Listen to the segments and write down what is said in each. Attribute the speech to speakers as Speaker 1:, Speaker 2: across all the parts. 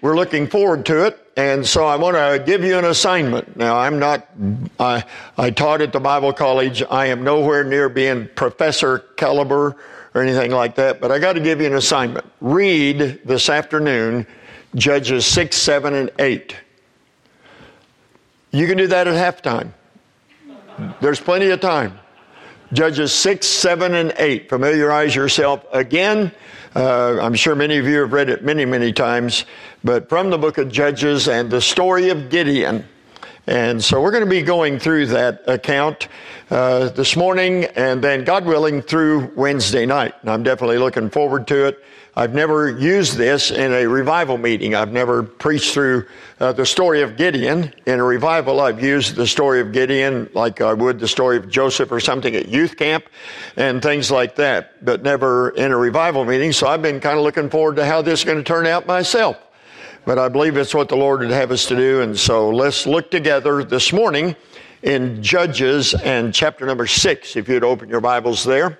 Speaker 1: We're looking forward to it. And so I want to give you an assignment. Now, I'm not, I, I taught at the Bible college. I am nowhere near being professor caliber or anything like that, but I got to give you an assignment. Read this afternoon Judges 6, 7, and 8. You can do that at halftime. There's plenty of time. Judges 6, 7, and 8. Familiarize yourself again. Uh, I'm sure many of you have read it many, many times, but from the book of Judges and the story of Gideon. And so we're going to be going through that account uh, this morning and then, God willing, through Wednesday night. And I'm definitely looking forward to it. I've never used this in a revival meeting. I've never preached through uh, the story of Gideon. In a revival, I've used the story of Gideon like I would the story of Joseph or something at youth camp and things like that, but never in a revival meeting. So I've been kind of looking forward to how this is going to turn out myself. But I believe it's what the Lord would have us to do. And so let's look together this morning in Judges and chapter number six, if you'd open your Bibles there.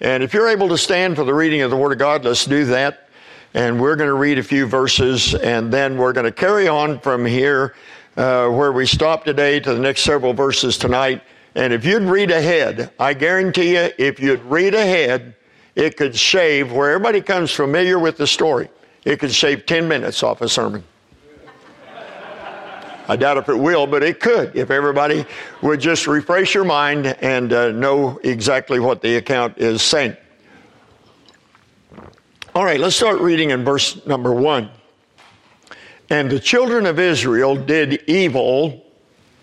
Speaker 1: And if you're able to stand for the reading of the Word of God, let's do that. And we're going to read a few verses, and then we're going to carry on from here uh, where we stopped today to the next several verses tonight. And if you'd read ahead, I guarantee you, if you'd read ahead, it could shave, where everybody comes familiar with the story, it could shave 10 minutes off a sermon. I doubt if it will, but it could if everybody would just refresh your mind and uh, know exactly what the account is saying. All right, let's start reading in verse number one. And the children of Israel did evil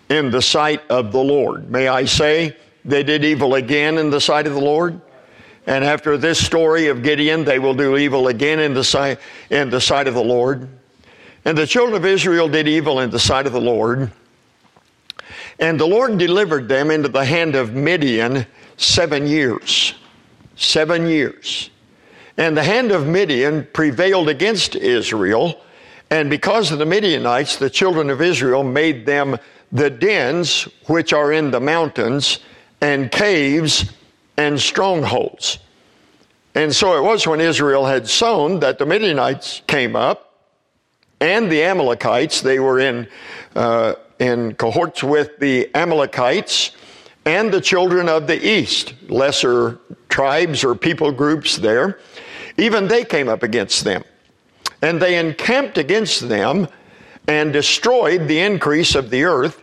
Speaker 1: in the sight of the Lord. May I say, they did evil again in the sight of the Lord? And after this story of Gideon, they will do evil again in the sight, in the sight of the Lord. And the children of Israel did evil in the sight of the Lord. And the Lord delivered them into the hand of Midian seven years. Seven years. And the hand of Midian prevailed against Israel. And because of the Midianites, the children of Israel made them the dens which are in the mountains, and caves and strongholds. And so it was when Israel had sown that the Midianites came up and the Amalekites. They were in, uh, in cohorts with the Amalekites and the children of the east, lesser tribes or people groups there. Even they came up against them. And they encamped against them and destroyed the increase of the earth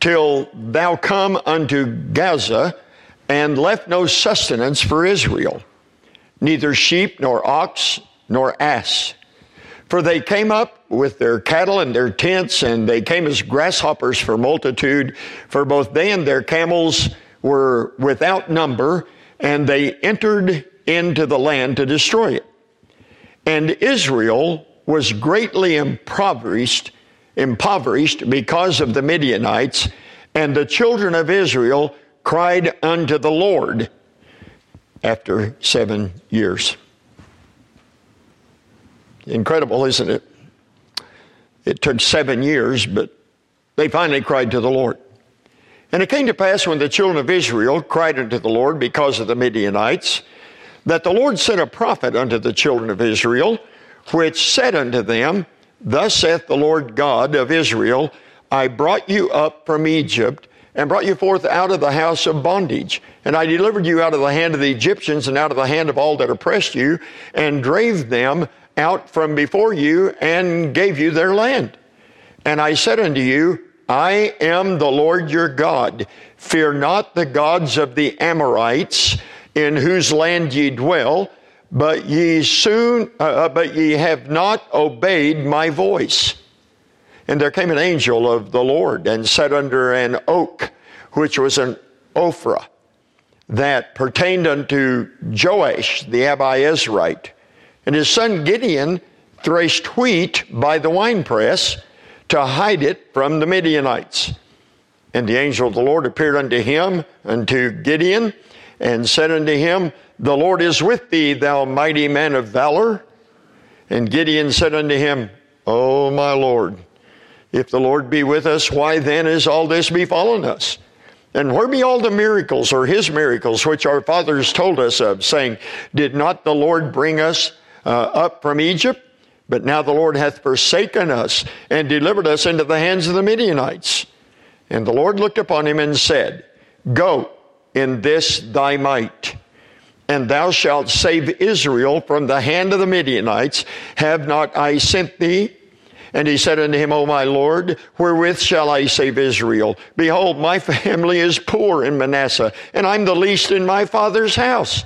Speaker 1: till thou come unto Gaza and left no sustenance for Israel, neither sheep nor ox nor ass. For they came up with their cattle and their tents, and they came as grasshoppers for multitude, for both they and their camels were without number, and they entered into the land to destroy it. And Israel was greatly impoverished, impoverished because of the Midianites, and the children of Israel cried unto the Lord after seven years. Incredible, isn't it? It took seven years, but they finally cried to the Lord. And it came to pass when the children of Israel cried unto the Lord because of the Midianites, that the Lord sent a prophet unto the children of Israel, which said unto them, Thus saith the Lord God of Israel, I brought you up from Egypt and brought you forth out of the house of bondage. And I delivered you out of the hand of the Egyptians and out of the hand of all that oppressed you, and drave them out from before you and gave you their land. And I said unto you, I am the Lord your God. Fear not the gods of the Amorites in whose land ye dwell, but ye soon, uh, uh but ye have not obeyed my voice. And there came an angel of the Lord and sat under an oak, which was an Ophrah, that pertained unto Joash the Abiezrite. And his son Gideon threshed wheat by the winepress to hide it from the Midianites. And the angel of the Lord appeared unto him, unto Gideon, and said unto him, The Lord is with thee, thou mighty man of valor. And Gideon said unto him, O my Lord, if the Lord be with us, why then is all this befallen us? And where be all the miracles or his miracles which our fathers told us of, saying, Did not the Lord bring us uh, up from Egypt? But now the Lord hath forsaken us and delivered us into the hands of the Midianites. And the Lord looked upon him and said, Go in this thy might, and thou shalt save Israel from the hand of the Midianites. Have not I sent thee? And he said unto him, O my Lord, wherewith shall I save Israel? Behold, my family is poor in Manasseh, and I'm the least in my father's house.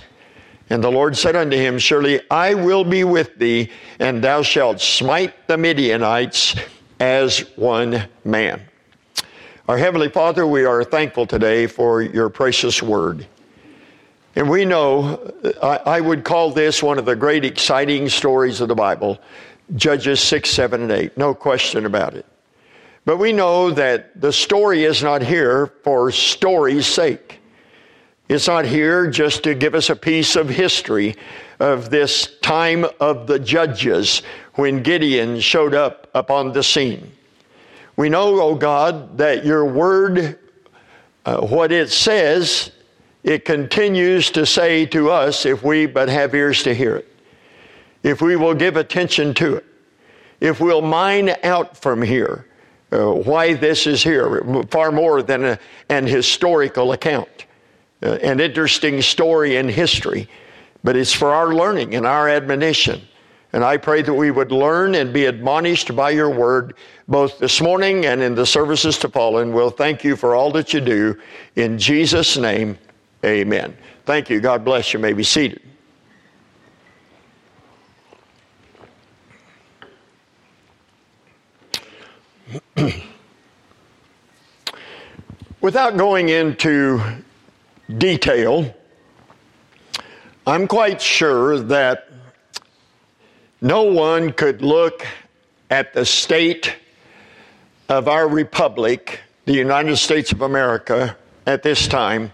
Speaker 1: And the Lord said unto him, Surely I will be with thee, and thou shalt smite the Midianites as one man. Our Heavenly Father, we are thankful today for your precious word. And we know, I, would call this one of the great exciting stories of the Bible Judges 6, 7, and 8. No question about it. But we know that the story is not here for story's sake. It's not here just to give us a piece of history of this time of the judges when Gideon showed up upon the scene. We know, O oh God, that your word, uh, what it says, it continues to say to us if we but have ears to hear it, if we will give attention to it, if we'll mine out from here uh, why this is here, far more than a, an historical account, uh, an interesting story in history, but it's for our learning and our admonition. And I pray that we would learn and be admonished by your word both this morning and in the services to follow. And we'll thank you for all that you do. In Jesus' name, amen. Thank you. God bless you. you may be seated. Without going into detail, I'm quite sure that no one could look at the state of our republic, the United States of America, at this time.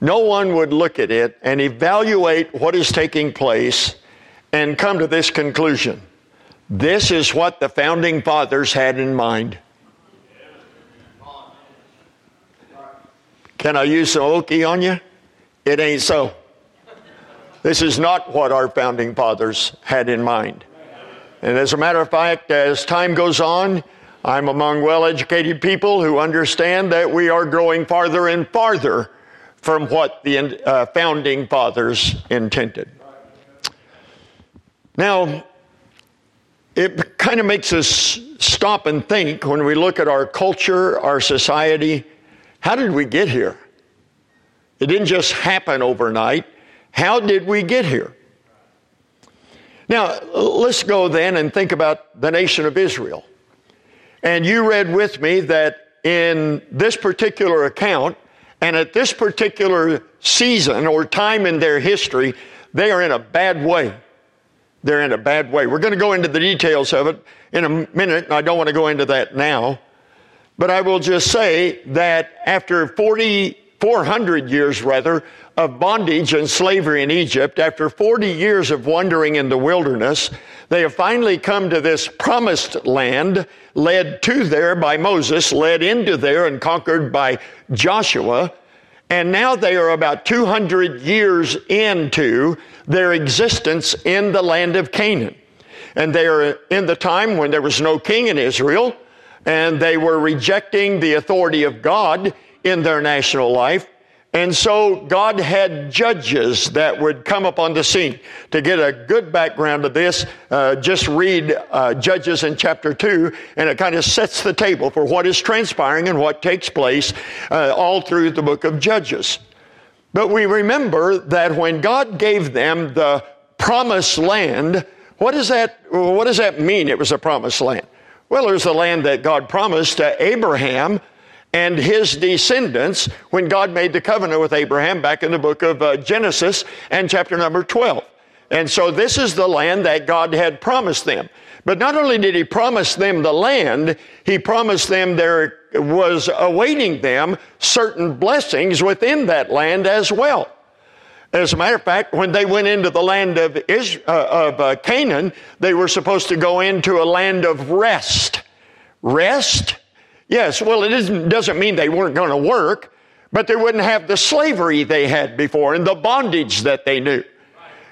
Speaker 1: No one would look at it and evaluate what is taking place and come to this conclusion. This is what the founding fathers had in mind. Can I use some Okie on you? It ain't so. This is not what our founding fathers had in mind. And as a matter of fact, as time goes on, I'm among well educated people who understand that we are growing farther and farther from what the uh, founding fathers intended. Now, it kind of makes us stop and think when we look at our culture, our society. How did we get here? It didn't just happen overnight. How did we get here? Now, let's go then and think about the nation of Israel. And you read with me that in this particular account and at this particular season or time in their history, they are in a bad way. They're in a bad way. We're going to go into the details of it in a minute, and I don't want to go into that now. But I will just say that after 40, 400 years rather, of bondage and slavery in Egypt, after 40 years of wandering in the wilderness, they have finally come to this promised land, led to there by Moses, led into there and conquered by Joshua. And now they are about 200 years into their existence in the land of Canaan. And they are in the time when there was no king in Israel, and they were rejecting the authority of God in their national life. And so God had judges that would come upon the scene. To get a good background of this, uh, just read uh, Judges in chapter 2, and it kind of sets the table for what is transpiring and what takes place uh, all through the book of Judges. But we remember that when God gave them the promised land, what does that, what does that mean it was a promised land? Well, was the land that God promised to Abraham and his descendants when God made the covenant with Abraham back in the book of uh, Genesis and chapter number 12. And so this is the land that God had promised them. But not only did he promise them the land, he promised them there was awaiting them certain blessings within that land as well. As a matter of fact, when they went into the land of, Israel, uh, of uh, Canaan, they were supposed to go into a land of rest. Rest Yes, well, it doesn't mean they weren't going to work, but they wouldn't have the slavery they had before and the bondage that they knew.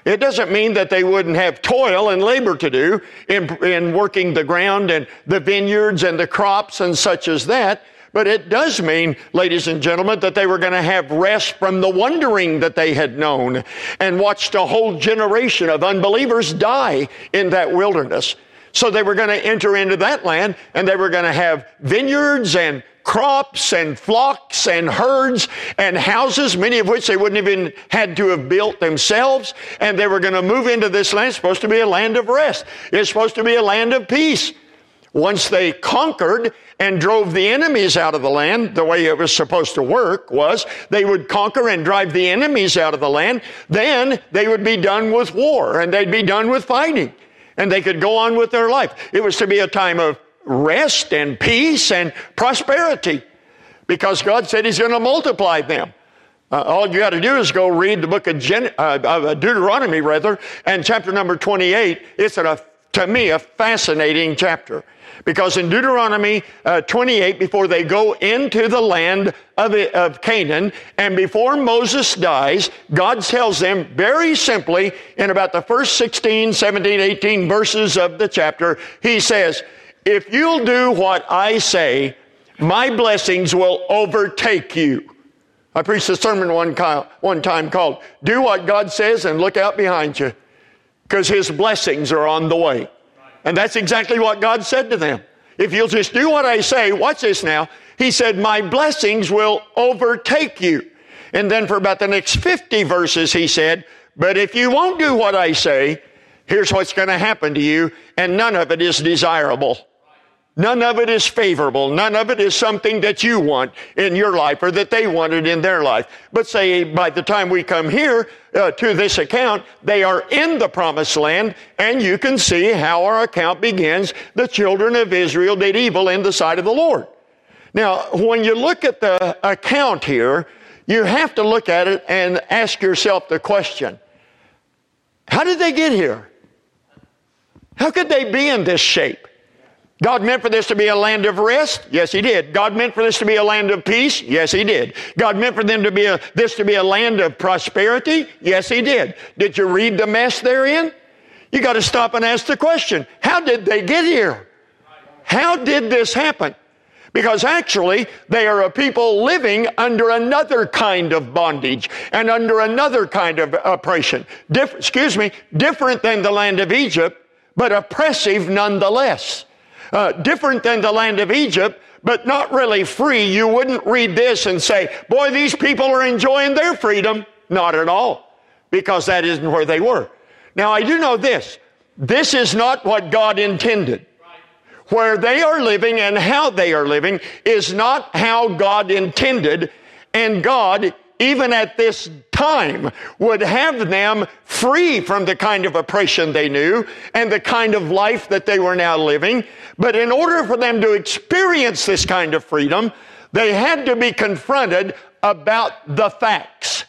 Speaker 1: It doesn't mean that they wouldn't have toil and labor to do in, in working the ground and the vineyards and the crops and such as that. But it does mean, ladies and gentlemen, that they were going to have rest from the wandering that they had known and watched a whole generation of unbelievers die in that wilderness. So they were going to enter into that land and they were going to have vineyards and crops and flocks and herds and houses, many of which they wouldn't even had to have built themselves. And they were going to move into this land. Supposed to be a land of rest. It's supposed to be a land of peace. Once they conquered and drove the enemies out of the land, the way it was supposed to work was they would conquer and drive the enemies out of the land. Then they would be done with war and they'd be done with fighting and they could go on with their life. It was to be a time of rest and peace and prosperity because God said He's going to multiply them. Uh, all you got to do is go read the book of Gen- uh, uh, Deuteronomy, rather, and chapter number 28. It's a, to me a fascinating chapter. Because in Deuteronomy uh, 28, before they go into the land of, of Canaan, and before Moses dies, God tells them very simply in about the first 16, 17, 18 verses of the chapter, He says, if you'll do what I say, my blessings will overtake you. I preached a sermon one, one time called, Do What God Says and Look Out Behind You, because His blessings are on the way. And that's exactly what God said to them. If you'll just do what I say, watch this now. He said, My blessings will overtake you. And then for about the next 50 verses, he said, But if you won't do what I say, here's what's going to happen to you, and none of it is desirable. None of it is favorable. None of it is something that you want in your life or that they wanted in their life. But say by the time we come here uh, to this account, they are in the promised land and you can see how our account begins. The children of Israel did evil in the sight of the Lord. Now, when you look at the account here, you have to look at it and ask yourself the question, how did they get here? How could they be in this shape? God meant for this to be a land of rest? Yes, He did. God meant for this to be a land of peace? Yes, He did. God meant for them to be a, this to be a land of prosperity? Yes, He did. Did you read the mess they're in? You got to stop and ask the question, how did they get here? How did this happen? Because actually, they are a people living under another kind of bondage and under another kind of oppression. Dif- excuse me, different than the land of Egypt, but oppressive nonetheless uh, different than the land of Egypt, but not really free. You wouldn't read this and say, boy, these people are enjoying their freedom. Not at all, because that isn't where they were. Now, I do know this. This is not what God intended. Where they are living and how they are living is not how God intended. And God even at this time, would have them free from the kind of oppression they knew and the kind of life that they were now living. But in order for them to experience this kind of freedom, they had to be confronted about the facts.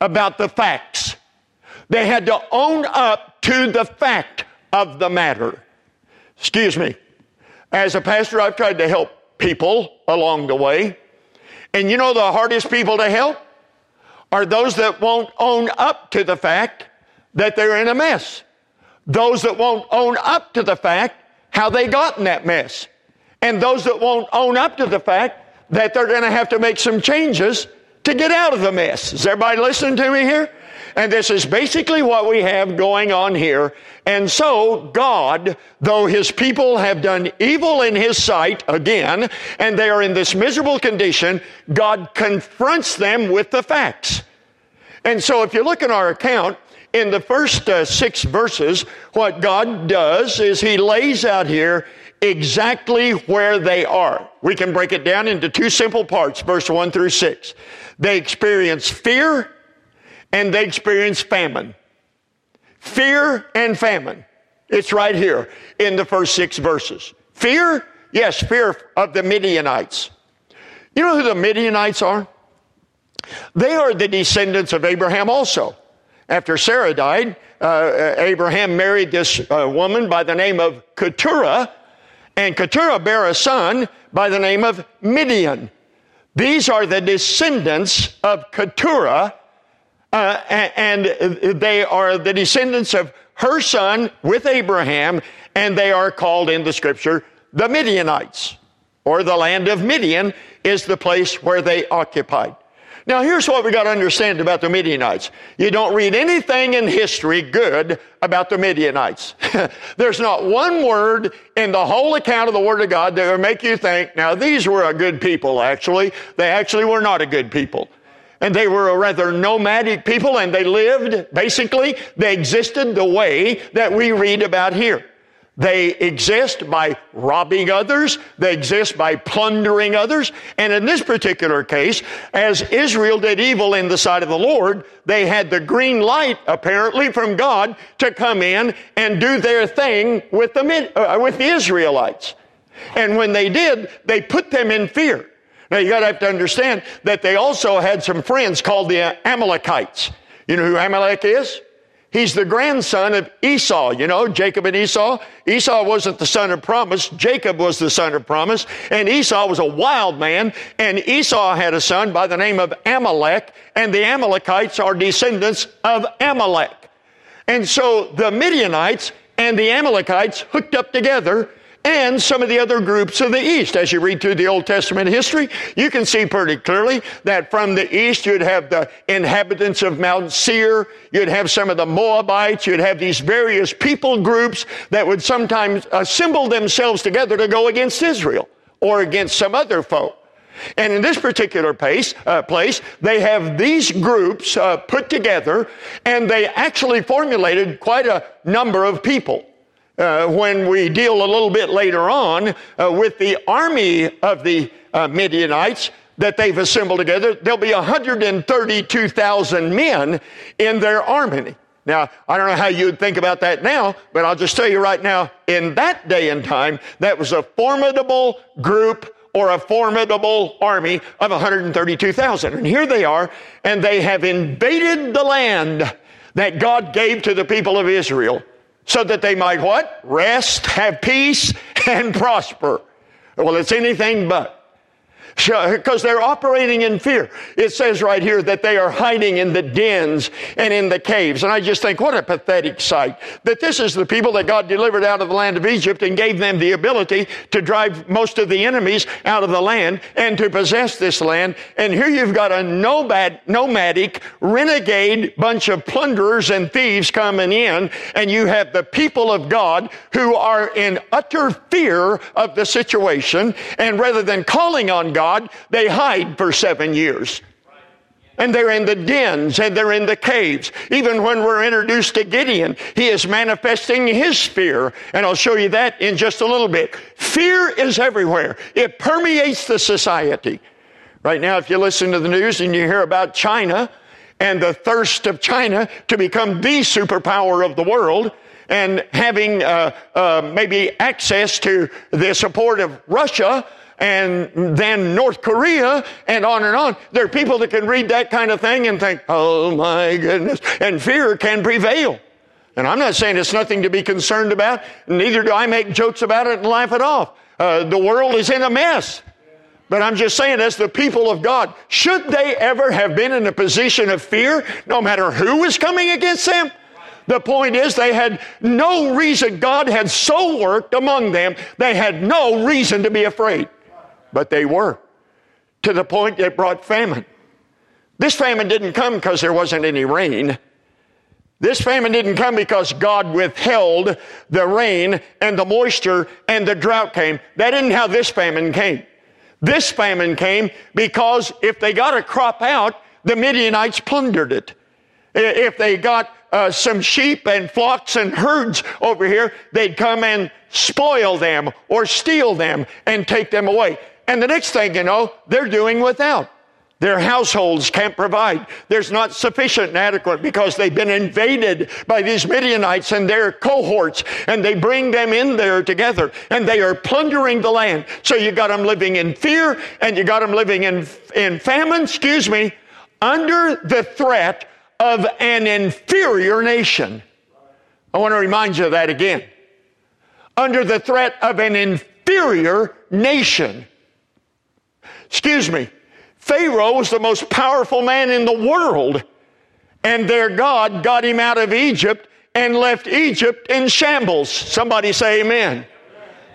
Speaker 1: About the facts. They had to own up to the fact of the matter. Excuse me. As a pastor, I've tried to help people along the way. And you know the hardest people to help are those that won't own up to the fact that they're in a mess. Those that won't own up to the fact how they got in that mess. And those that won't own up to the fact that they're going to have to make some changes to get out of the mess. Is everybody listening to me here? And this is basically what we have going on here. And so God, though his people have done evil in his sight again, and they are in this miserable condition, God confronts them with the facts. And so if you look at our account, in the first uh, six verses, what God does is he lays out here exactly where they are. We can break it down into two simple parts, verse one through six. They experience fear and they experienced famine. Fear and famine. It's right here in the first six verses. Fear? Yes, fear of the Midianites. You know who the Midianites are? They are the descendants of Abraham also. After Sarah died, uh, Abraham married this uh, woman by the name of Keturah, and Keturah bare a son by the name of Midian. These are the descendants of Keturah Uh, and they are the descendants of her son with Abraham, and they are called in the scripture the Midianites, or the land of Midian is the place where they occupied. Now, here's what we got to understand about the Midianites. You don't read anything in history good about the Midianites. There's not one word in the whole account of the Word of God that will make you think, now, these were a good people, actually. They actually were not a good people. And they were a rather nomadic people, and they lived, basically, they existed the way that we read about here. They exist by robbing others. They exist by plundering others. And in this particular case, as Israel did evil in the sight of the Lord, they had the green light, apparently, from God to come in and do their thing with the, uh, with the Israelites. And when they did, they put them in fear. Now you gotta have to understand that they also had some friends called the Amalekites. You know who Amalek is? He's the grandson of Esau, you know, Jacob and Esau. Esau wasn't the son of promise. Jacob was the son of promise. And Esau was a wild man. And Esau had a son by the name of Amalek. And the Amalekites are descendants of Amalek. And so the Midianites and the Amalekites hooked up together and some of the other groups of the East. As you read through the Old Testament history, you can see pretty clearly that from the East, you'd have the inhabitants of Mount Seir, you'd have some of the Moabites, you'd have these various people groups that would sometimes assemble themselves together to go against Israel or against some other foe. And in this particular place, uh, place they have these groups uh, put together, and they actually formulated quite a number of people uh, when we deal a little bit later on uh, with the army of the uh, Midianites that they've assembled together, there'll be 132,000 men in their army. Now, I don't know how you'd think about that now, but I'll just tell you right now, in that day and time, that was a formidable group or a formidable army of 132,000. And here they are, and they have invaded the land that God gave to the people of Israel so that they might what? Rest, have peace, and prosper. Well, it's anything but because they're operating in fear. It says right here that they are hiding in the dens and in the caves. And I just think, what a pathetic sight. That this is the people that God delivered out of the land of Egypt and gave them the ability to drive most of the enemies out of the land and to possess this land. And here you've got a nomad, nomadic, renegade bunch of plunderers and thieves coming in, and you have the people of God who are in utter fear of the situation. And rather than calling on God, God, they hide for seven years. And they're in the dens and they're in the caves. Even when we're introduced to Gideon, he is manifesting his fear. And I'll show you that in just a little bit. Fear is everywhere. It permeates the society. Right now, if you listen to the news and you hear about China and the thirst of China to become the superpower of the world, and having uh, uh, maybe access to the support of Russia, and then North Korea and on and on. There are people that can read that kind of thing and think, oh my goodness, and fear can prevail. And I'm not saying it's nothing to be concerned about, neither do I make jokes about it and laugh it off. Uh, the world is in a mess. But I'm just saying, as the people of God, should they ever have been in a position of fear, no matter who was coming against them? The point is, they had no reason. God had so worked among them, they had no reason to be afraid but they were to the point that brought famine. This famine didn't come because there wasn't any rain. This famine didn't come because God withheld the rain and the moisture and the drought came. That isn't how this famine came. This famine came because if they got a crop out, the Midianites plundered it. If they got uh, some sheep and flocks and herds over here, they'd come and spoil them or steal them and take them away. And the next thing you know, they're doing without. Their households can't provide. There's not sufficient and adequate because they've been invaded by these Midianites and their cohorts and they bring them in there together and they are plundering the land. So you got them living in fear and you got them living in, in famine, excuse me, under the threat of an inferior nation. I want to remind you of that again. Under the threat of an inferior nation. Excuse me. Pharaoh was the most powerful man in the world. And their God got him out of Egypt and left Egypt in shambles. Somebody say amen.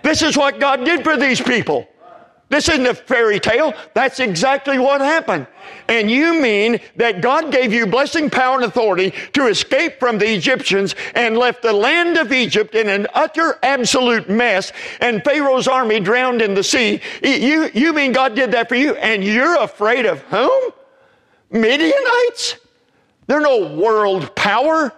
Speaker 1: This is what God did for these people. This isn't a fairy tale. That's exactly what happened. And you mean that God gave you blessing, power, and authority to escape from the Egyptians and left the land of Egypt in an utter, absolute mess and Pharaoh's army drowned in the sea. You, you mean God did that for you and you're afraid of whom? Midianites? They're no world power.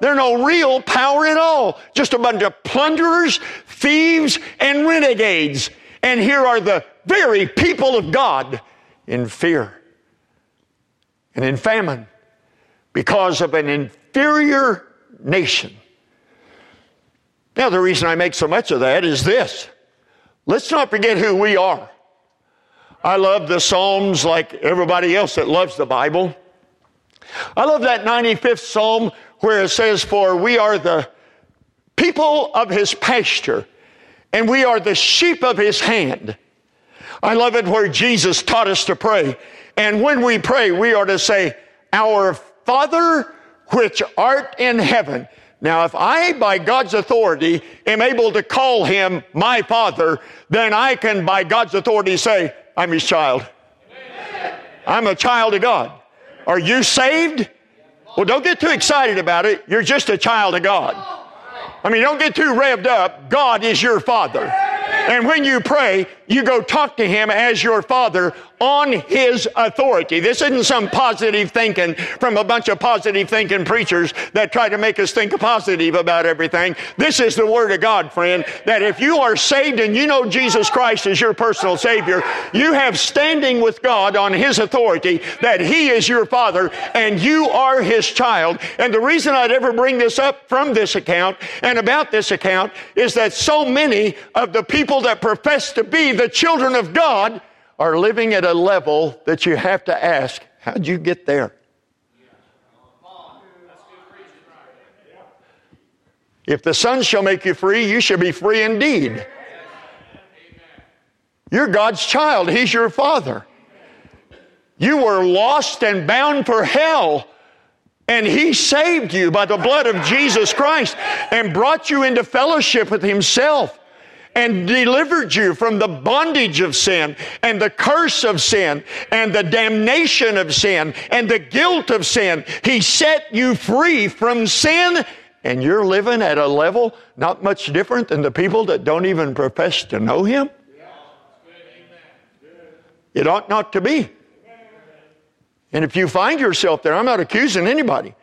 Speaker 1: They're no real power at all. Just a bunch of plunderers, thieves, and renegades. And here are the very people of God in fear and in famine because of an inferior nation. Now, the reason I make so much of that is this let's not forget who we are. I love the Psalms like everybody else that loves the Bible. I love that 95th Psalm where it says, For we are the people of his pasture and we are the sheep of his hand. I love it where Jesus taught us to pray. And when we pray, we are to say, Our Father which art in heaven. Now, if I, by God's authority, am able to call him my Father, then I can, by God's authority, say, I'm his child. I'm a child of God. Are you saved? Well, don't get too excited about it. You're just a child of God. I mean, don't get too revved up. God is your Father. And when you pray, you go talk to Him as your Father on His authority. This isn't some positive thinking from a bunch of positive thinking preachers that try to make us think positive about everything. This is the Word of God, friend, that if you are saved and you know Jesus Christ as your personal Savior, you have standing with God on His authority that He is your Father and you are His child. And the reason I'd ever bring this up from this account and about this account is that so many of the people that profess to be the children of God are living at a level that you have to ask, how'd you get there? If the Son shall make you free, you shall be free indeed. You're God's child, He's your Father. You were lost and bound for hell, and He saved you by the blood of Jesus Christ and brought you into fellowship with Himself and delivered you from the bondage of sin and the curse of sin and the damnation of sin and the guilt of sin. He set you free from sin and you're living at a level not much different than the people that don't even profess to know Him. It ought not to be. And if you find yourself there, I'm not accusing anybody.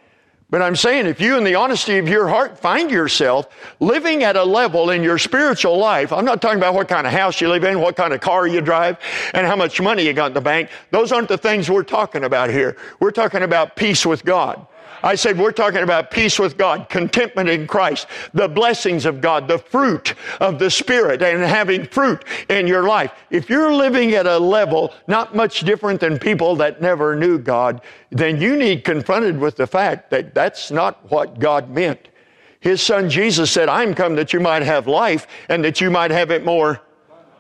Speaker 1: But I'm saying if you, in the honesty of your heart, find yourself living at a level in your spiritual life, I'm not talking about what kind of house you live in, what kind of car you drive, and how much money you got in the bank. Those aren't the things we're talking about here. We're talking about peace with God. I said we're talking about peace with God, contentment in Christ, the blessings of God, the fruit of the Spirit, and having fruit in your life. If you're living at a level not much different than people that never knew God, then you need confronted with the fact that that's not what God meant. His son Jesus said, I'm come that you might have life and that you might have it more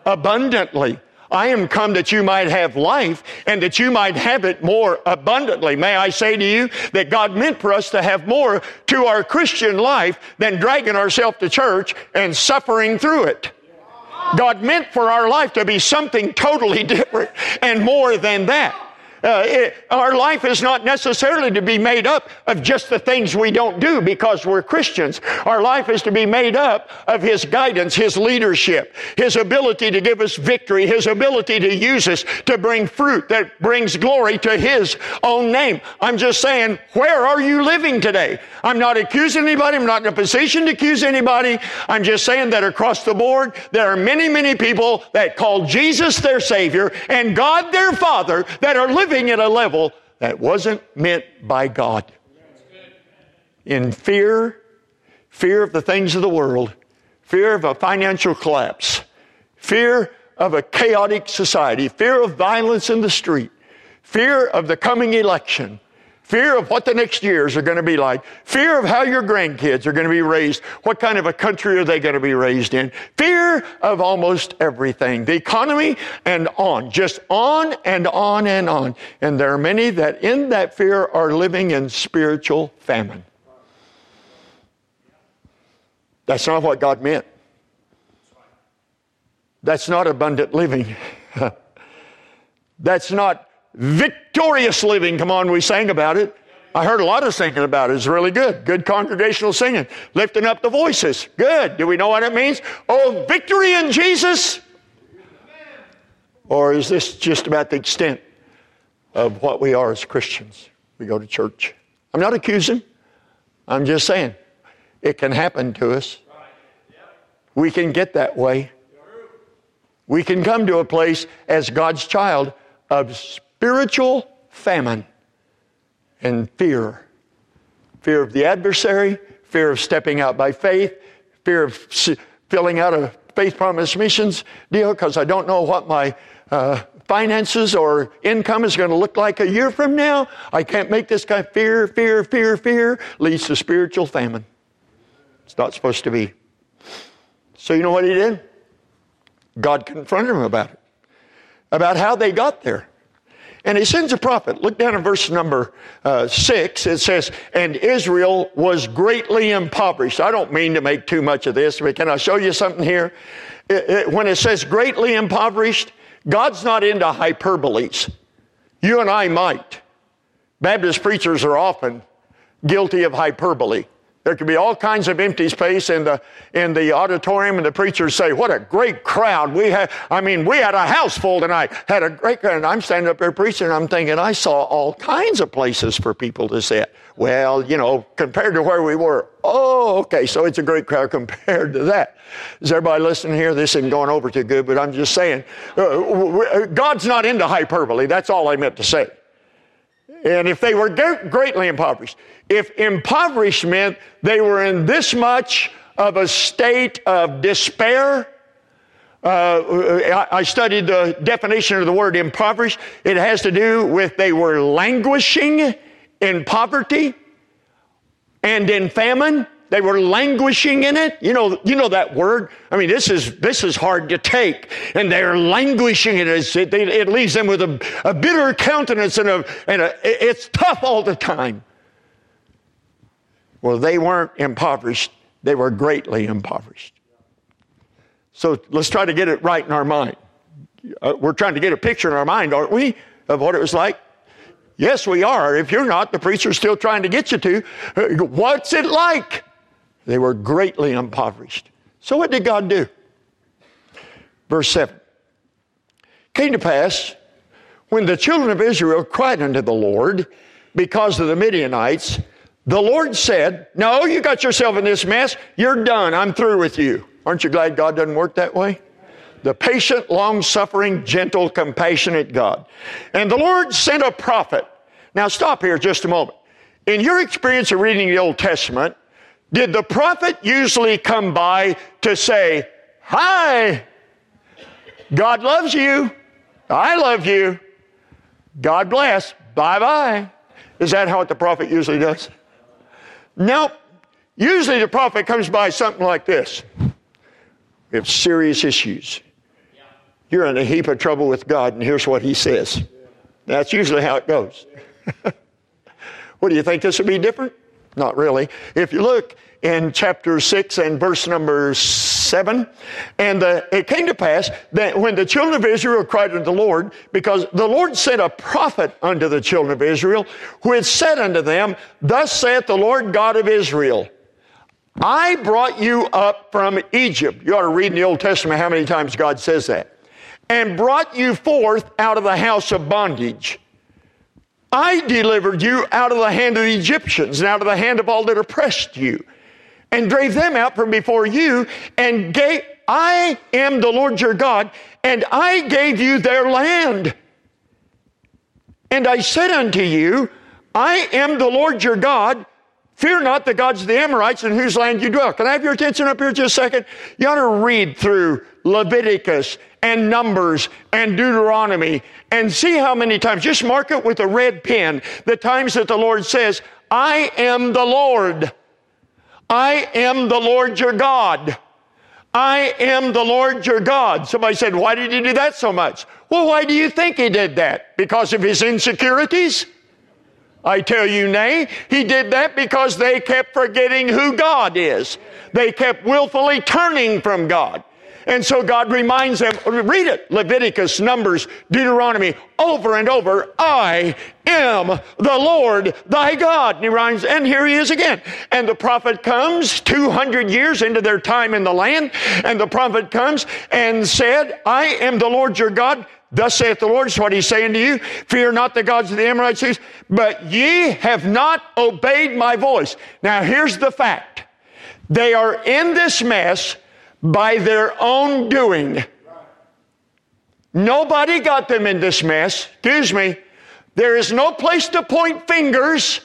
Speaker 1: abundantly. I am come that you might have life and that you might have it more abundantly. May I say to you that God meant for us to have more to our Christian life than dragging ourselves to church and suffering through it. God meant for our life to be something totally different and more than that. Uh, it, our life is not necessarily to be made up of just the things we don't do because we're Christians. Our life is to be made up of His guidance, His leadership, His ability to give us victory, His ability to use us to bring fruit that brings glory to His own name. I'm just saying, where are you living today? I'm not accusing anybody. I'm not in a position to accuse anybody. I'm just saying that across the board, there are many, many people that call Jesus their Savior and God their Father that are living living at a level that wasn't meant by God. In fear, fear of the things of the world, fear of a financial collapse, fear of a chaotic society, fear of violence in the street, fear of the coming election, fear of what the next years are going to be like, fear of how your grandkids are going to be raised, what kind of a country are they going to be raised in, fear of almost everything, the economy and on, just on and on and on. And there are many that in that fear are living in spiritual famine. That's not what God meant. That's not abundant living. That's not victorious living. Come on, we sang about it. I heard a lot of singing about it. It's really good. Good congregational singing. Lifting up the voices. Good. Do we know what it means? Oh, victory in Jesus? Or is this just about the extent of what we are as Christians? We go to church. I'm not accusing. I'm just saying it can happen to us. We can get that way. We can come to a place as God's child of spiritual famine and fear fear of the adversary, fear of stepping out by faith, fear of filling out a faith promise missions deal because I don't know what my uh, finances or income is going to look like a year from now. I can't make this kind of fear, fear, fear, fear leads to spiritual famine. It's not supposed to be. So you know what he did? God confronted him about it, about how they got there. And he sends a prophet. Look down in verse number uh, six. It says, And Israel was greatly impoverished. I don't mean to make too much of this, but can I show you something here? It, it, when it says greatly impoverished, God's not into hyperboles. You and I might. Baptist preachers are often guilty of hyperbole. There could be all kinds of empty space in the in the auditorium, and the preachers say, "What a great crowd we had!" I mean, we had a house full tonight. Had a great crowd. And I'm standing up there preaching, and I'm thinking, I saw all kinds of places for people to sit. Well, you know, compared to where we were, oh, okay, so it's a great crowd compared to that. Is everybody listening here? This isn't going over too good, but I'm just saying, uh, God's not into hyperbole. That's all I meant to say. And if they were greatly impoverished, if impoverished meant they were in this much of a state of despair, uh, I studied the definition of the word impoverished. It has to do with they were languishing in poverty and in famine. They were languishing in it. You know, you know that word. I mean, this is this is hard to take, and they're languishing in it. It, it leaves them with a, a bitter countenance and a and a, it's tough all the time. Well, they weren't impoverished; they were greatly impoverished. So let's try to get it right in our mind. Uh, we're trying to get a picture in our mind, aren't we, of what it was like Yes, we are. If you're not, the preacher's still trying to get you to. Uh, what's it like? They were greatly impoverished. So what did God do? Verse 7. Came to pass when the children of Israel cried unto the Lord because of the Midianites, the Lord said, No, you got yourself in this mess. You're done. I'm through with you. Aren't you glad God doesn't work that way? The patient, long suffering, gentle, compassionate God. And the Lord sent a prophet. Now stop here just a moment. In your experience of reading the Old Testament, did the prophet usually come by to say, Hi, God loves you. I love you. God bless. Bye bye. Is that how the prophet usually does? Nope. Usually the prophet comes by something like this. We have serious issues. You're in a heap of trouble with God, and here's what he says. That's usually how it goes. what do you think this would be different? Not really. If you look in chapter 6 and verse number 7, and it came to pass that when the children of Israel cried unto the Lord, because the Lord sent a prophet unto the children of Israel, who had said unto them, Thus saith the Lord God of Israel, I brought you up from Egypt. You ought to read in the Old Testament how many times God says that. And brought you forth out of the house of bondage. I delivered you out of the hand of the Egyptians and out of the hand of all that oppressed you and drave them out from before you and gave, I am the Lord your God and I gave you their land. And I said unto you, I am the Lord your God. Fear not the gods of the Amorites in whose land you dwell. Can I have your attention up here just a second? You ought to read through Leviticus and Numbers and Deuteronomy and see how many times, just mark it with a red pen, the times that the Lord says, I am the Lord. I am the Lord your God. I am the Lord your God. Somebody said, Why did he do that so much? Well, why do you think he did that? Because of his insecurities? I tell you, nay, he did that because they kept forgetting who God is. They kept willfully turning from God. And so God reminds them, read it, Leviticus, Numbers, Deuteronomy, over and over, I am the Lord thy God. And he rhymes, and here he is again. And the prophet comes 200 years into their time in the land, and the prophet comes and said, I am the Lord your God. Thus saith the Lord, is what he's saying to you. Fear not the gods of the Amorites, but ye have not obeyed my voice. Now here's the fact. They are in this mess by their own doing. Nobody got them in this mess. Excuse me. There is no place to point fingers.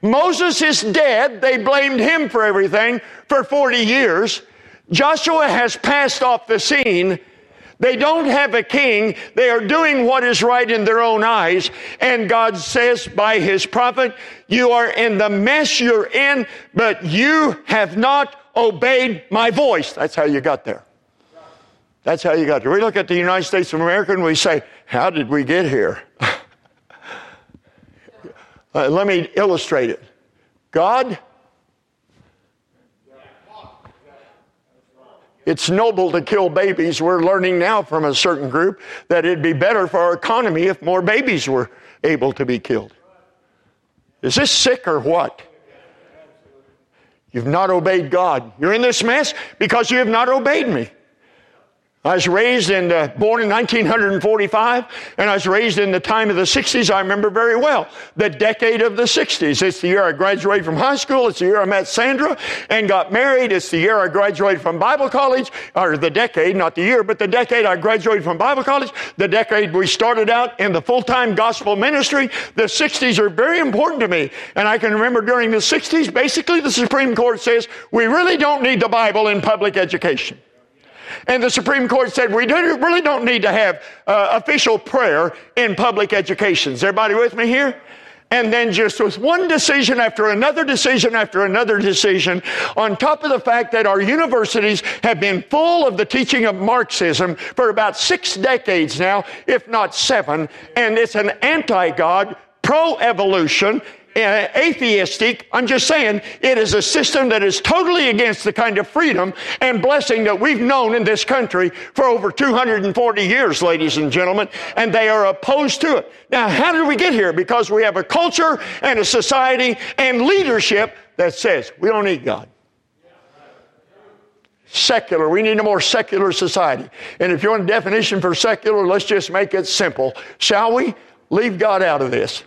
Speaker 1: Moses is dead. They blamed him for everything for 40 years. Joshua has passed off the scene. They don't have a king. They are doing what is right in their own eyes. And God says by his prophet, you are in the mess you're in, but you have not obeyed my voice. That's how you got there. That's how you got there. We look at the United States of America and we say, how did we get here? uh, let me illustrate it. God It's noble to kill babies. We're learning now from a certain group that it'd be better for our economy if more babies were able to be killed. Is this sick or what? You've not obeyed God. You're in this mess because you have not obeyed me. I was raised in, uh, born in 1945, and I was raised in the time of the 60s. I remember very well the decade of the 60s. It's the year I graduated from high school. It's the year I met Sandra and got married. It's the year I graduated from Bible college, or the decade, not the year, but the decade I graduated from Bible college. The decade we started out in the full-time gospel ministry. The 60s are very important to me, and I can remember during the 60s, basically the Supreme Court says we really don't need the Bible in public education. And the Supreme Court said we really don't need to have uh, official prayer in public education. Is everybody with me here? And then just with one decision after another decision after another decision, on top of the fact that our universities have been full of the teaching of Marxism for about six decades now, if not seven, and it's an anti-God, pro-evolution, atheistic. I'm just saying it is a system that is totally against the kind of freedom and blessing that we've known in this country for over 240 years, ladies and gentlemen, and they are opposed to it. Now, how did we get here? Because we have a culture and a society and leadership that says we don't need God secular. We need a more secular society. And if you want a definition for secular, let's just make it simple. Shall we? Leave God out of this.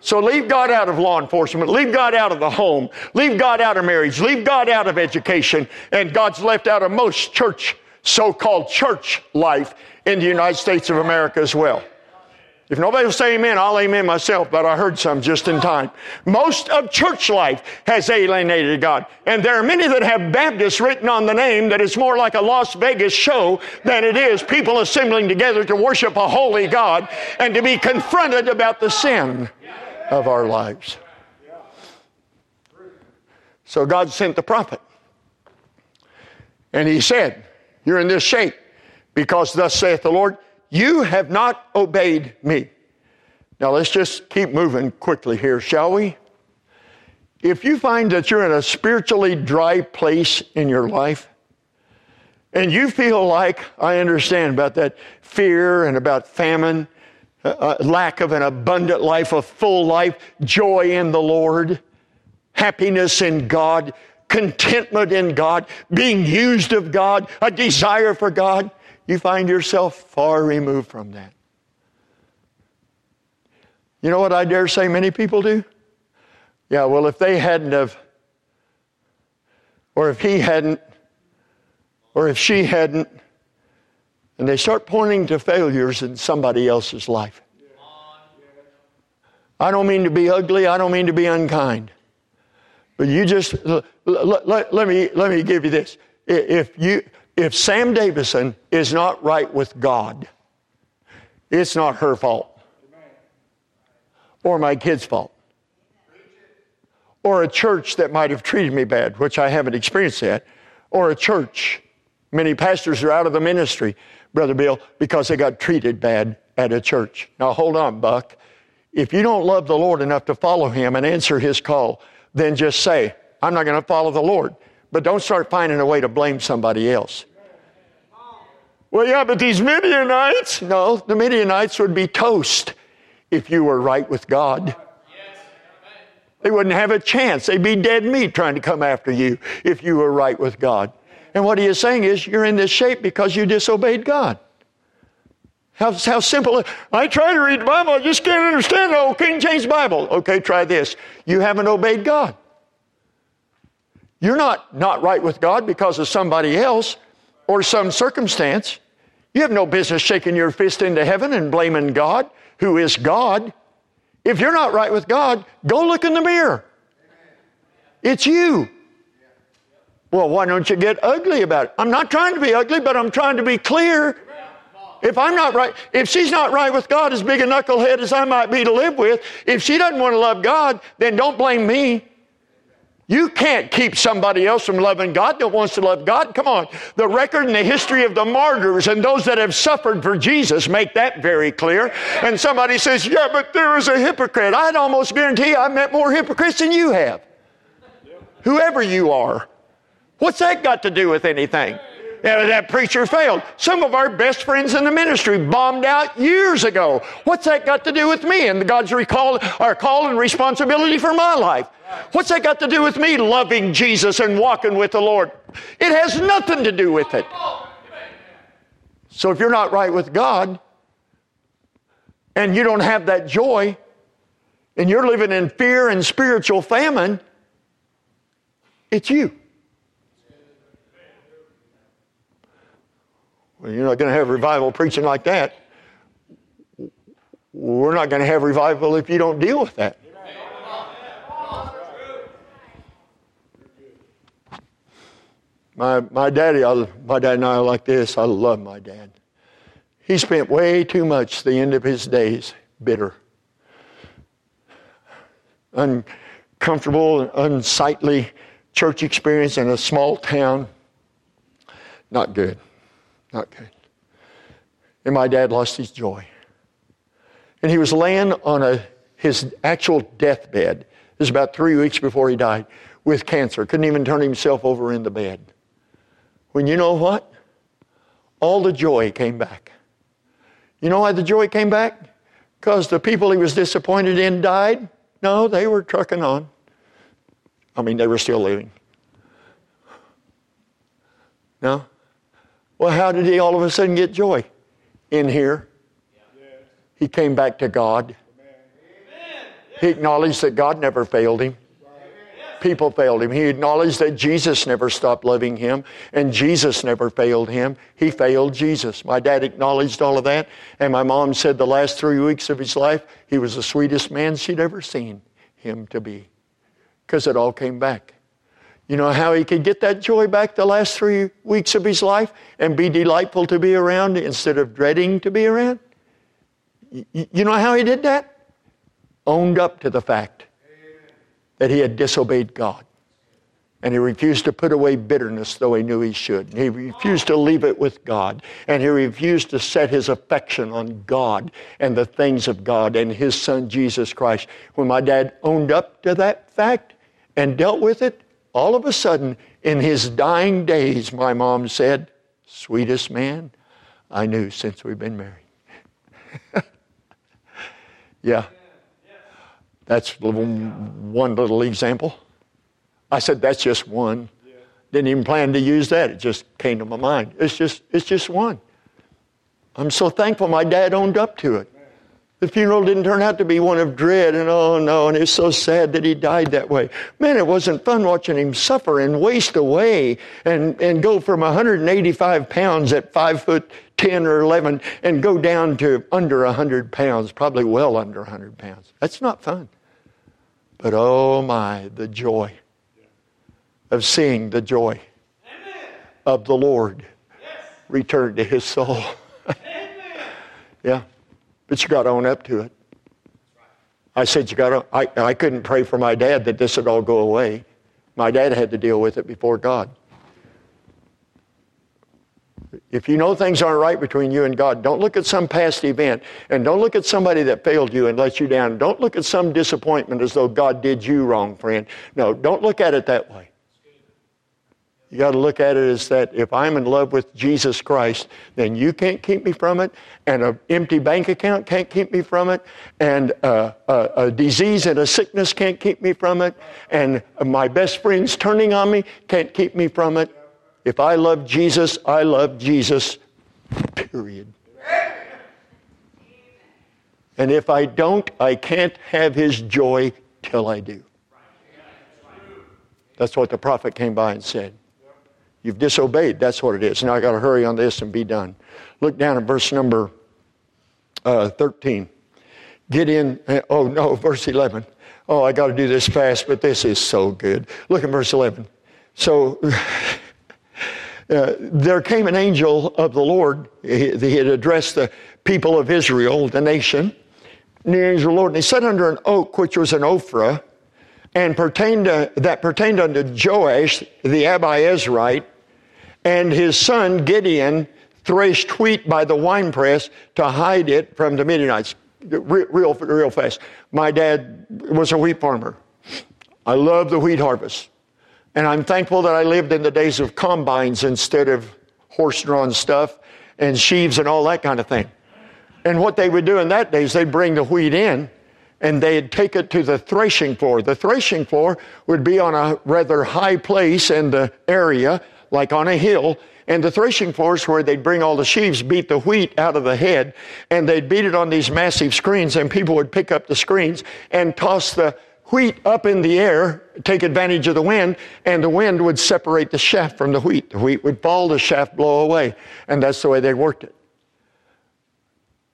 Speaker 1: So leave God out of law enforcement. Leave God out of the home. Leave God out of marriage. Leave God out of education. And God's left out of most church, so-called church life in the United States of America as well. If nobody will say amen, I'll amen myself, but I heard some just in time. Most of church life has alienated God. And there are many that have Baptist written on the name that it's more like a Las Vegas show than it is people assembling together to worship a holy God and to be confronted about the sin of our lives. So God sent the prophet. And he said, You're in this shape because thus saith the Lord, you have not obeyed me. Now let's just keep moving quickly here, shall we? If you find that you're in a spiritually dry place in your life, and you feel like, I understand about that fear and about famine, lack of an abundant life, a full life, joy in the Lord, happiness in God, contentment in God, being used of God, a desire for God, you find yourself far removed from that. You know what I dare say many people do? Yeah, well, if they hadn't have, or if he hadn't, or if she hadn't, and they start pointing to failures in somebody else's life. I don't mean to be ugly, I don't mean to be unkind. But you just let, let, me let me give you this. If you if Sam Davison is not right with God, it's not her fault or my kid's fault or a church that might have treated me bad, which I haven't experienced yet, or a church. Many pastors are out of the ministry, Brother Bill, because they got treated bad at a church. Now hold on, Buck. If you don't love the Lord enough to follow Him and answer His call, then just say, I'm not going to follow the Lord. But don't start finding a way to blame somebody else. Well, yeah, but these Midianites. No, the Midianites would be toast if you were right with God. They wouldn't have a chance. They'd be dead meat trying to come after you if you were right with God. And what he is saying is, you're in this shape because you disobeyed God. How, how simple. I try to read the Bible, I just can't understand oh, the old King James Bible. Okay, try this. You haven't obeyed God. You're not not right with God because of somebody else or some circumstance. You have no business shaking your fist into heaven and blaming God, who is God. If you're not right with God, go look in the mirror. It's you. Well, why don't you get ugly about it? I'm not trying to be ugly, but I'm trying to be clear. If I'm not right, if she's not right with God, as big a knucklehead as I might be to live with, if she doesn't want to love God, then don't blame me. You can't keep somebody else from loving God that wants to love God. Come on. The record and the history of the martyrs and those that have suffered for Jesus make that very clear. And somebody says, Yeah, but there is a hypocrite. I'd almost guarantee I met more hypocrites than you have. Whoever you are. What's that got to do with anything? Yeah, that preacher failed. Some of our best friends in the ministry bombed out years ago. What's that got to do with me and God's recall, our call and responsibility for my life? What's that got to do with me loving Jesus and walking with the Lord? It has nothing to do with it. So if you're not right with God and you don't have that joy and you're living in fear and spiritual famine, it's you. Well, you're not going to have revival preaching like that. We're not going to have revival if you don't deal with that. My, my daddy, I, my dad and I are like this. I love my dad. He spent way too much the end of his days bitter, uncomfortable, unsightly church experience in a small town. Not good. Not good. And my dad lost his joy. And he was laying on a, his actual deathbed. It was about three weeks before he died with cancer. Couldn't even turn himself over in the bed. When you know what? All the joy came back. You know why the joy came back? Because the people he was disappointed in died? No, they were trucking on. I mean, they were still living. No? Well, how did he all of a sudden get joy? In here. He came back to God. He acknowledged that God never failed him people failed him. He acknowledged that Jesus never stopped loving him and Jesus never failed him. He failed Jesus. My dad acknowledged all of that. And my mom said the last three weeks of his life, he was the sweetest man she'd ever seen him to be. Because it all came back. You know how he could get that joy back the last three weeks of his life and be delightful to be around instead of dreading to be around? You know how he did that? Owned up to the fact that he had disobeyed God. And he refused to put away bitterness, though he knew he should. And he refused to leave it with God. And he refused to set his affection on God and the things of God and his son, Jesus Christ. When my dad owned up to that fact and dealt with it, all of a sudden, in his dying days, my mom said, Sweetest man I knew since we've been married. yeah. That's one little example. I said, that's just one. Didn't even plan to use that. It just came to my mind. It's just, it's just one. I'm so thankful my dad owned up to it. The funeral didn't turn out to be one of dread and oh no, and it's so sad that he died that way. Man, it wasn't fun watching him suffer and waste away and, and go from 185 pounds at five foot 10 or 11 and go down to under 100 pounds, probably well under 100 pounds. That's not fun. But oh my, the joy of seeing the joy of the Lord return to his soul. yeah. But you got to own up to it. I said, you got to, I, I couldn't pray for my dad that this would all go away. My dad had to deal with it before God. If you know things aren't right between you and God, don't look at some past event and don't look at somebody that failed you and let you down. Don't look at some disappointment as though God did you wrong, friend. No, don't look at it that way. You got to look at it as that if I'm in love with Jesus Christ, then you can't keep me from it, and an empty bank account can't keep me from it, and a, a, a disease and a sickness can't keep me from it, and my best friends turning on me can't keep me from it. If I love Jesus, I love Jesus, period. And if I don't, I can't have his joy till I do. That's what the prophet came by and said. You've disobeyed. That's what it is. Now I got to hurry on this and be done. Look down at verse number uh, 13. Get in. Uh, oh, no, verse 11. Oh, I got to do this fast, but this is so good. Look at verse 11. So uh, there came an angel of the Lord. He, he, had addressed the people of Israel, the nation. The angel of the Lord, and he sat under an oak, which was an Ophrah, and pertained to, that pertained unto Joash, the Abiezrite, and his son Gideon threshed wheat by the winepress to hide it from the Midianites. Real, real fast. My dad was a wheat farmer. I love the wheat harvest. And I'm thankful that I lived in the days of combines instead of horse drawn stuff and sheaves and all that kind of thing. And what they would do in that days, they'd bring the wheat in and they'd take it to the threshing floor. The threshing floor would be on a rather high place in the area like on a hill, and the threshing floors where they'd bring all the sheaves, beat the wheat out of the head, and they'd beat it on these massive screens, and people would pick up the screens and toss the wheat up in the air, take advantage of the wind, and the wind would separate the shaft from the wheat. The wheat would fall, the shaft blow away, and that's the way they worked it.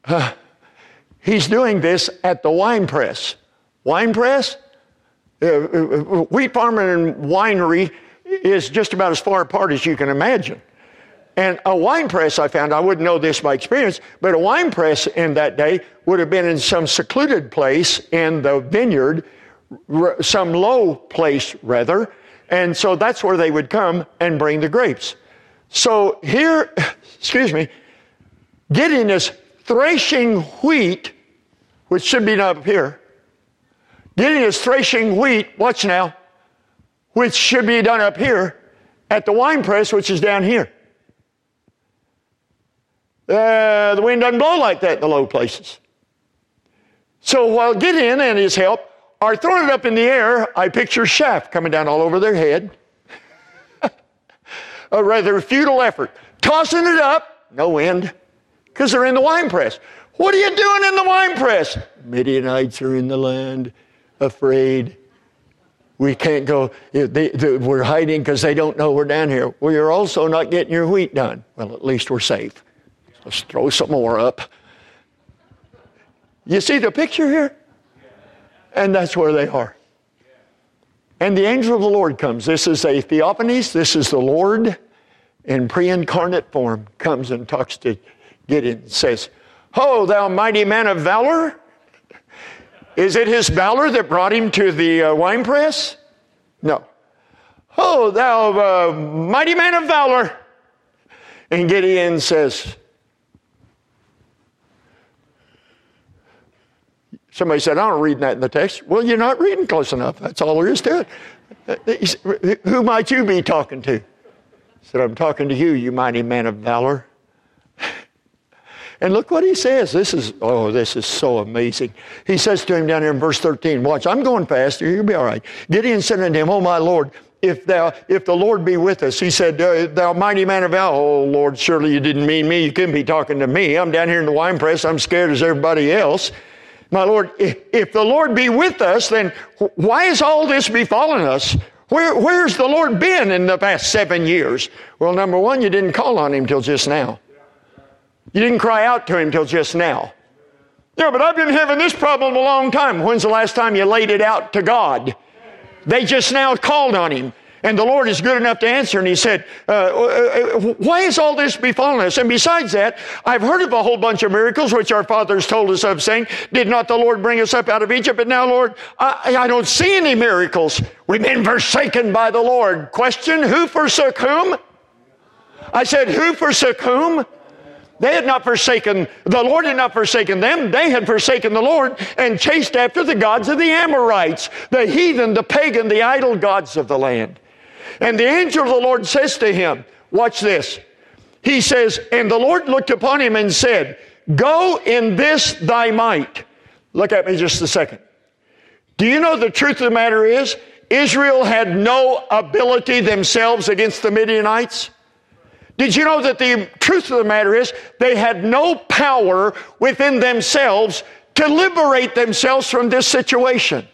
Speaker 1: Uh, he's doing this at the wine press. Wine press? Uh, uh, uh wheat farming and winery is just about as far apart as you can imagine. And a wine press, I found, I wouldn't know this by experience, but a wine press in that day would have been in some secluded place in the vineyard, some low place rather. And so that's where they would come and bring the grapes. So here, excuse me, Gideon is threshing wheat, which should be up here. Gideon is threshing wheat, watch now, which should be done up here, at the wine press, which is down here. Uh, the wind doesn't blow like that in the low places. So while Gideon and his help are throwing it up in the air, I picture chaff coming down all over their head. a rather futile effort. Tossing it up, no wind, because they're in the wine press. What are you doing in the wine press? Midianites are in the land, afraid. We can't go, they, they, we're hiding because they don't know we're down here. Well, you're also not getting your wheat done. Well, at least we're safe. Let's throw some more up. You see the picture here? And that's where they are. And the angel of the Lord comes. This is a theophanies. This is the Lord in pre incarnate form, comes and talks to Gideon and says, Ho, thou mighty man of valor! Is it his valor that brought him to the uh, winepress? No. Oh, thou uh, mighty man of valor. And Gideon says, Somebody said, I don't read that in the text. Well, you're not reading close enough. That's all there is to it. Who might you be talking to? I said, I'm talking to you, you mighty man of valor. And look what he says. This is, oh, this is so amazing. He says to him down here in verse 13, watch, I'm going faster, you'll be all right. Gideon said unto him, Oh, my Lord, if thou, if the Lord be with us, he said, uh, thou mighty man of valor, oh Lord, surely you didn't mean me. You couldn't be talking to me. I'm down here in the wine press. I'm scared as everybody else. My Lord, if, the Lord be with us, then why has all this befallen us? Where, where's the Lord been in the past seven years? Well, number one, you didn't call on him till just now. You didn't cry out to him till just now. Yeah, but I've been having this problem a long time. When's the last time you laid it out to God? They just now called on him. And the Lord is good enough to answer. And he said, uh, uh, uh, Why has all this befallen us? And besides that, I've heard of a whole bunch of miracles which our fathers told us of, saying, Did not the Lord bring us up out of Egypt? But now, Lord, I, I don't see any miracles. We've been forsaken by the Lord. Question Who forsook whom? I said, Who forsook whom? They had not forsaken, the Lord had not forsaken them. They had forsaken the Lord and chased after the gods of the Amorites, the heathen, the pagan, the idol gods of the land. And the angel of the Lord says to him, Watch this. He says, And the Lord looked upon him and said, Go in this thy might. Look at me just a second. Do you know the truth of the matter is? Israel had no ability themselves against the Midianites. Did you know that the truth of the matter is they had no power within themselves to liberate themselves from this situation?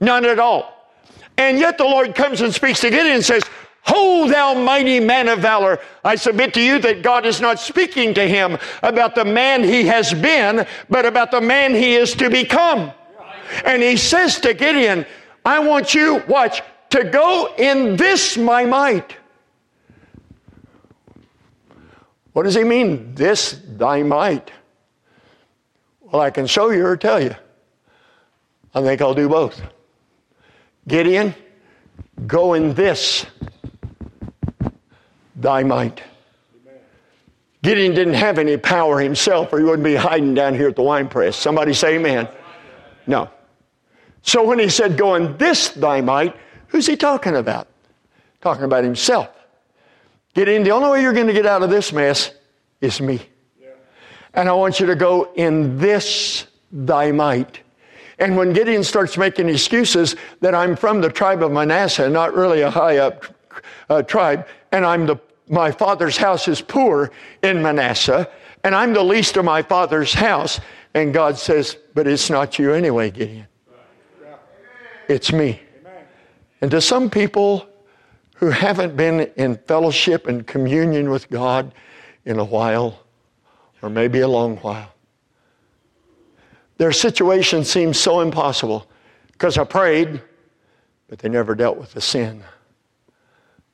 Speaker 1: None at all. And yet the Lord comes and speaks to Gideon and says, Ho, thou mighty man of valor. I submit to you that God is not speaking to him about the man he has been, but about the man he is to become. And he says to Gideon, I want you, watch, to go in this my might. What does he mean, this thy might? Well, I can show you or tell you. I think I'll do both. Gideon, go in this thy might. Gideon didn't have any power himself, or he wouldn't be hiding down here at the wine press. Somebody say amen. No. So when he said, Go in this thy might, who's he talking about? Talking about himself. Gideon, the only way you're going to get out of this mess is me. And I want you to go in this thy might. And when Gideon starts making excuses that I'm from the tribe of Manasseh, not really a high up uh, tribe, and I'm the, my father's house is poor in Manasseh, and I'm the least of my father's house, and God says, but it's not you anyway, Gideon. It's me. And to some people who haven't been in fellowship and communion with God in a while, or maybe a long while, their situation seems so impossible because I prayed, but they never dealt with the sin.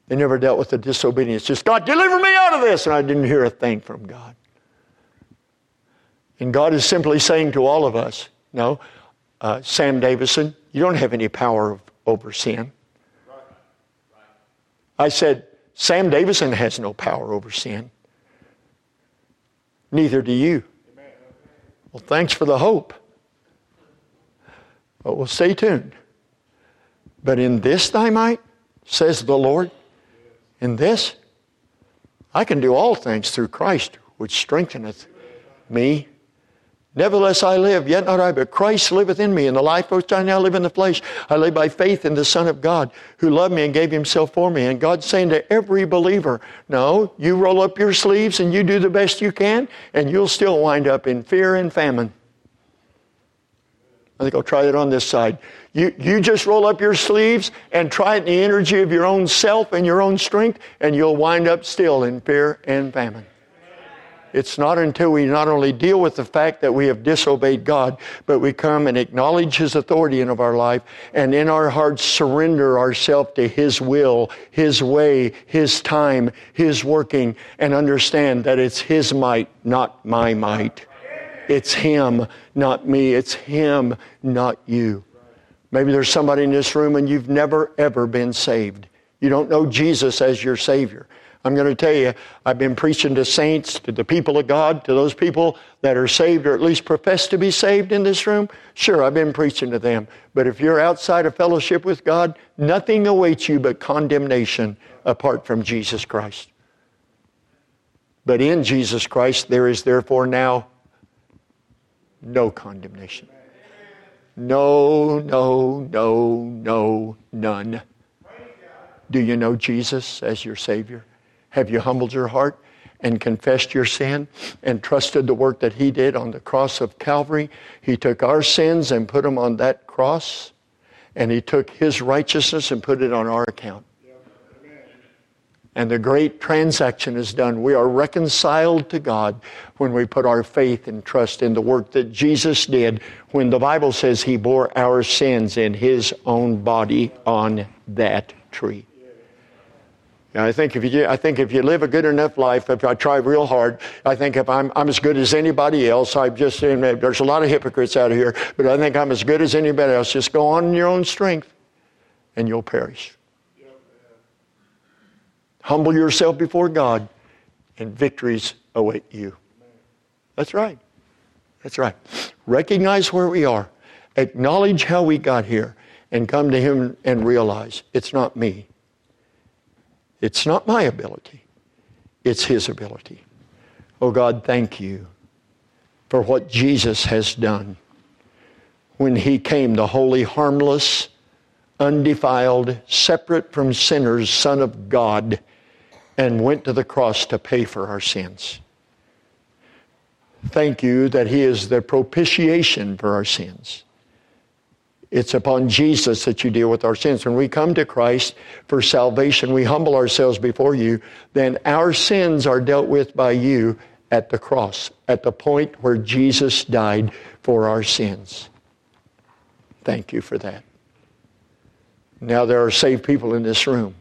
Speaker 1: They never dealt with the disobedience. Just, God, deliver me out of this. And I didn't hear a thing from God. And God is simply saying to all of us, no, uh, Sam Davison, you don't have any power over sin. I said, Sam Davison has no power over sin. Neither do you. Well, thanks for the hope. But we'll stay tuned. But in this thy might, says the Lord, in this, I can do all things through Christ, which strengtheneth me. Nevertheless, I live, yet not I, but Christ liveth in me. In the life which I now live in the flesh, I live by faith in the Son of God, who loved me and gave himself for me. And God's saying to every believer, no, you roll up your sleeves and you do the best you can, and you'll still wind up in fear and famine. I think I'll try that on this side. You, you just roll up your sleeves and try it in the energy of your own self and your own strength, and you'll wind up still in fear and famine. It's not until we not only deal with the fact that we have disobeyed God, but we come and acknowledge His authority in of our life and in our hearts surrender ourselves to His will, His way, His time, His working, and understand that it's His might, not my might. It's Him, not me. It's Him, not you. Maybe there's somebody in this room and you've never, ever been saved. You don't know Jesus as your Savior. I'm going to tell you, I've been preaching to saints, to the people of God, to those people that are saved or at least profess to be saved in this room. Sure, I've been preaching to them. But if you're outside of fellowship with God, nothing awaits you but condemnation apart from Jesus Christ. But in Jesus Christ, there is therefore now no condemnation. No, no, no, no, none. Do you know Jesus as your Savior? Have you humbled your heart and confessed your sin and trusted the work that He did on the cross of Calvary? He took our sins and put them on that cross, and He took His righteousness and put it on our account. And the great transaction is done. We are reconciled to God when we put our faith and trust in the work that Jesus did when the Bible says He bore our sins in His own body on that tree. I think if you, I think if you live a good enough life, if I try real hard, I think if I'm, I'm as good as anybody else, I've just seen, there's a lot of hypocrites out here, but I think I'm as good as anybody else. Just go on in your own strength and you'll perish. Humble yourself before God and victories await you. That's right. That's right. Recognize where we are, acknowledge how we got here, and come to Him and realize it's not me. It's not my ability, it's His ability. Oh God, thank you for what Jesus has done when He came, the holy, harmless, undefiled, separate from sinners, Son of God, and went to the cross to pay for our sins. Thank you that He is the propitiation for our sins. It's upon Jesus that you deal with our sins. When we come to Christ for salvation, we humble ourselves before you, then our sins are dealt with by you at the cross, at the point where Jesus died for our sins. Thank you for that. Now there are saved people in this room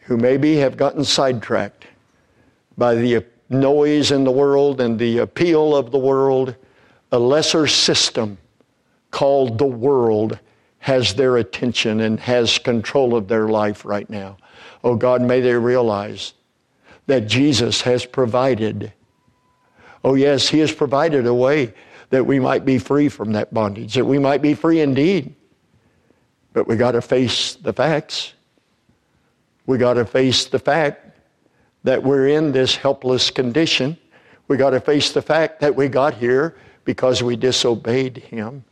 Speaker 1: who maybe have gotten sidetracked by the noise in the world and the appeal of the world, a lesser system called the world has their attention and has control of their life right now. Oh God, may they realize that Jesus has provided. Oh, yes, He has provided a way that we might be free from that bondage, that we might be free indeed. But we got to face the facts. We got to face the fact that we're in this helpless condition. We got to face the fact that we got here because we disobeyed Him.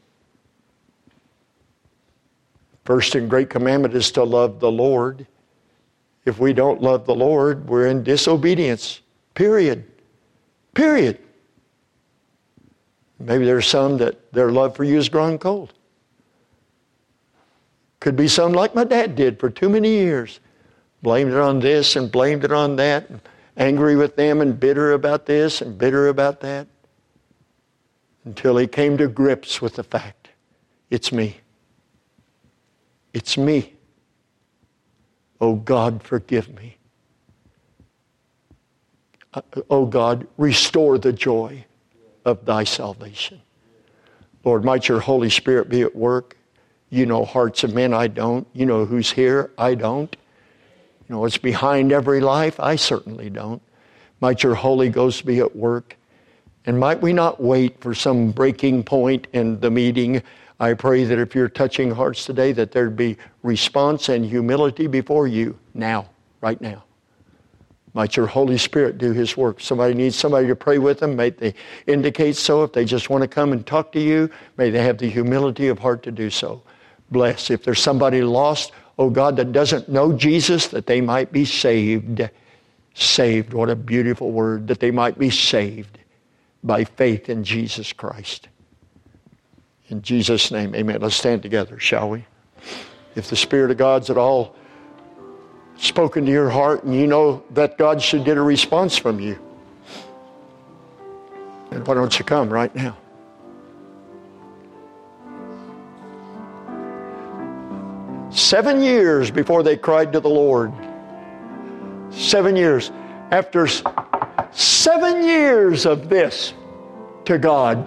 Speaker 1: First and great commandment is to love the Lord. If we don't love the Lord, we're in disobedience. Period. Period. Maybe there's some that their love for you has grown cold. Could be some like my dad did for too many years. Blamed it on this and blamed it on that. Angry with them and bitter about this and bitter about that. Until he came to grips with the fact it's me. It's me. Oh God, forgive me. Uh, oh God, restore the joy of thy salvation. Lord, might your Holy Spirit be at work. You know hearts of men, I don't. You know who's here, I don't. You know what's behind every life, I certainly don't. Might your Holy Ghost be at work. And might we not wait for some breaking point in the meeting I pray that if you're touching hearts today, that there'd be response and humility before you now, right now. Might your Holy Spirit do His work. Somebody needs somebody to pray with them. May they indicate so. If they just want to come and talk to you, may they have the humility of heart to do so. Bless. If there's somebody lost, oh God, that doesn't know Jesus, that they might be saved. Saved. What a beautiful word. That they might be saved by faith in Jesus Christ. In Jesus' name, amen. Let's stand together, shall we? If the Spirit of God's at all spoken to your heart and you know that God should get a response from you, then why don't you come right now? Seven years before they cried to the Lord. Seven years. After seven years of this to God,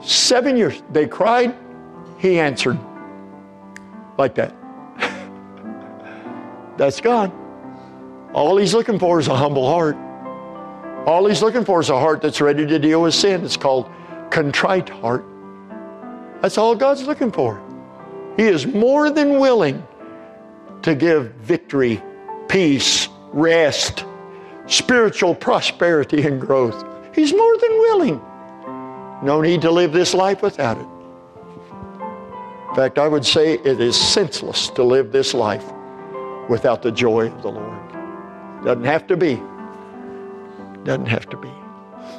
Speaker 1: Seven years. They cried, he answered. Like that. That's God. All he's looking for is a humble heart. All he's looking for is a heart that's ready to deal with sin. It's called contrite heart. That's all God's looking for. He is more than willing to give victory, peace, rest, spiritual prosperity, and growth. He's more than willing. No need to live this life without it. In fact, I would say it is senseless to live this life without the joy of the Lord. Doesn't have to be. Doesn't have to be.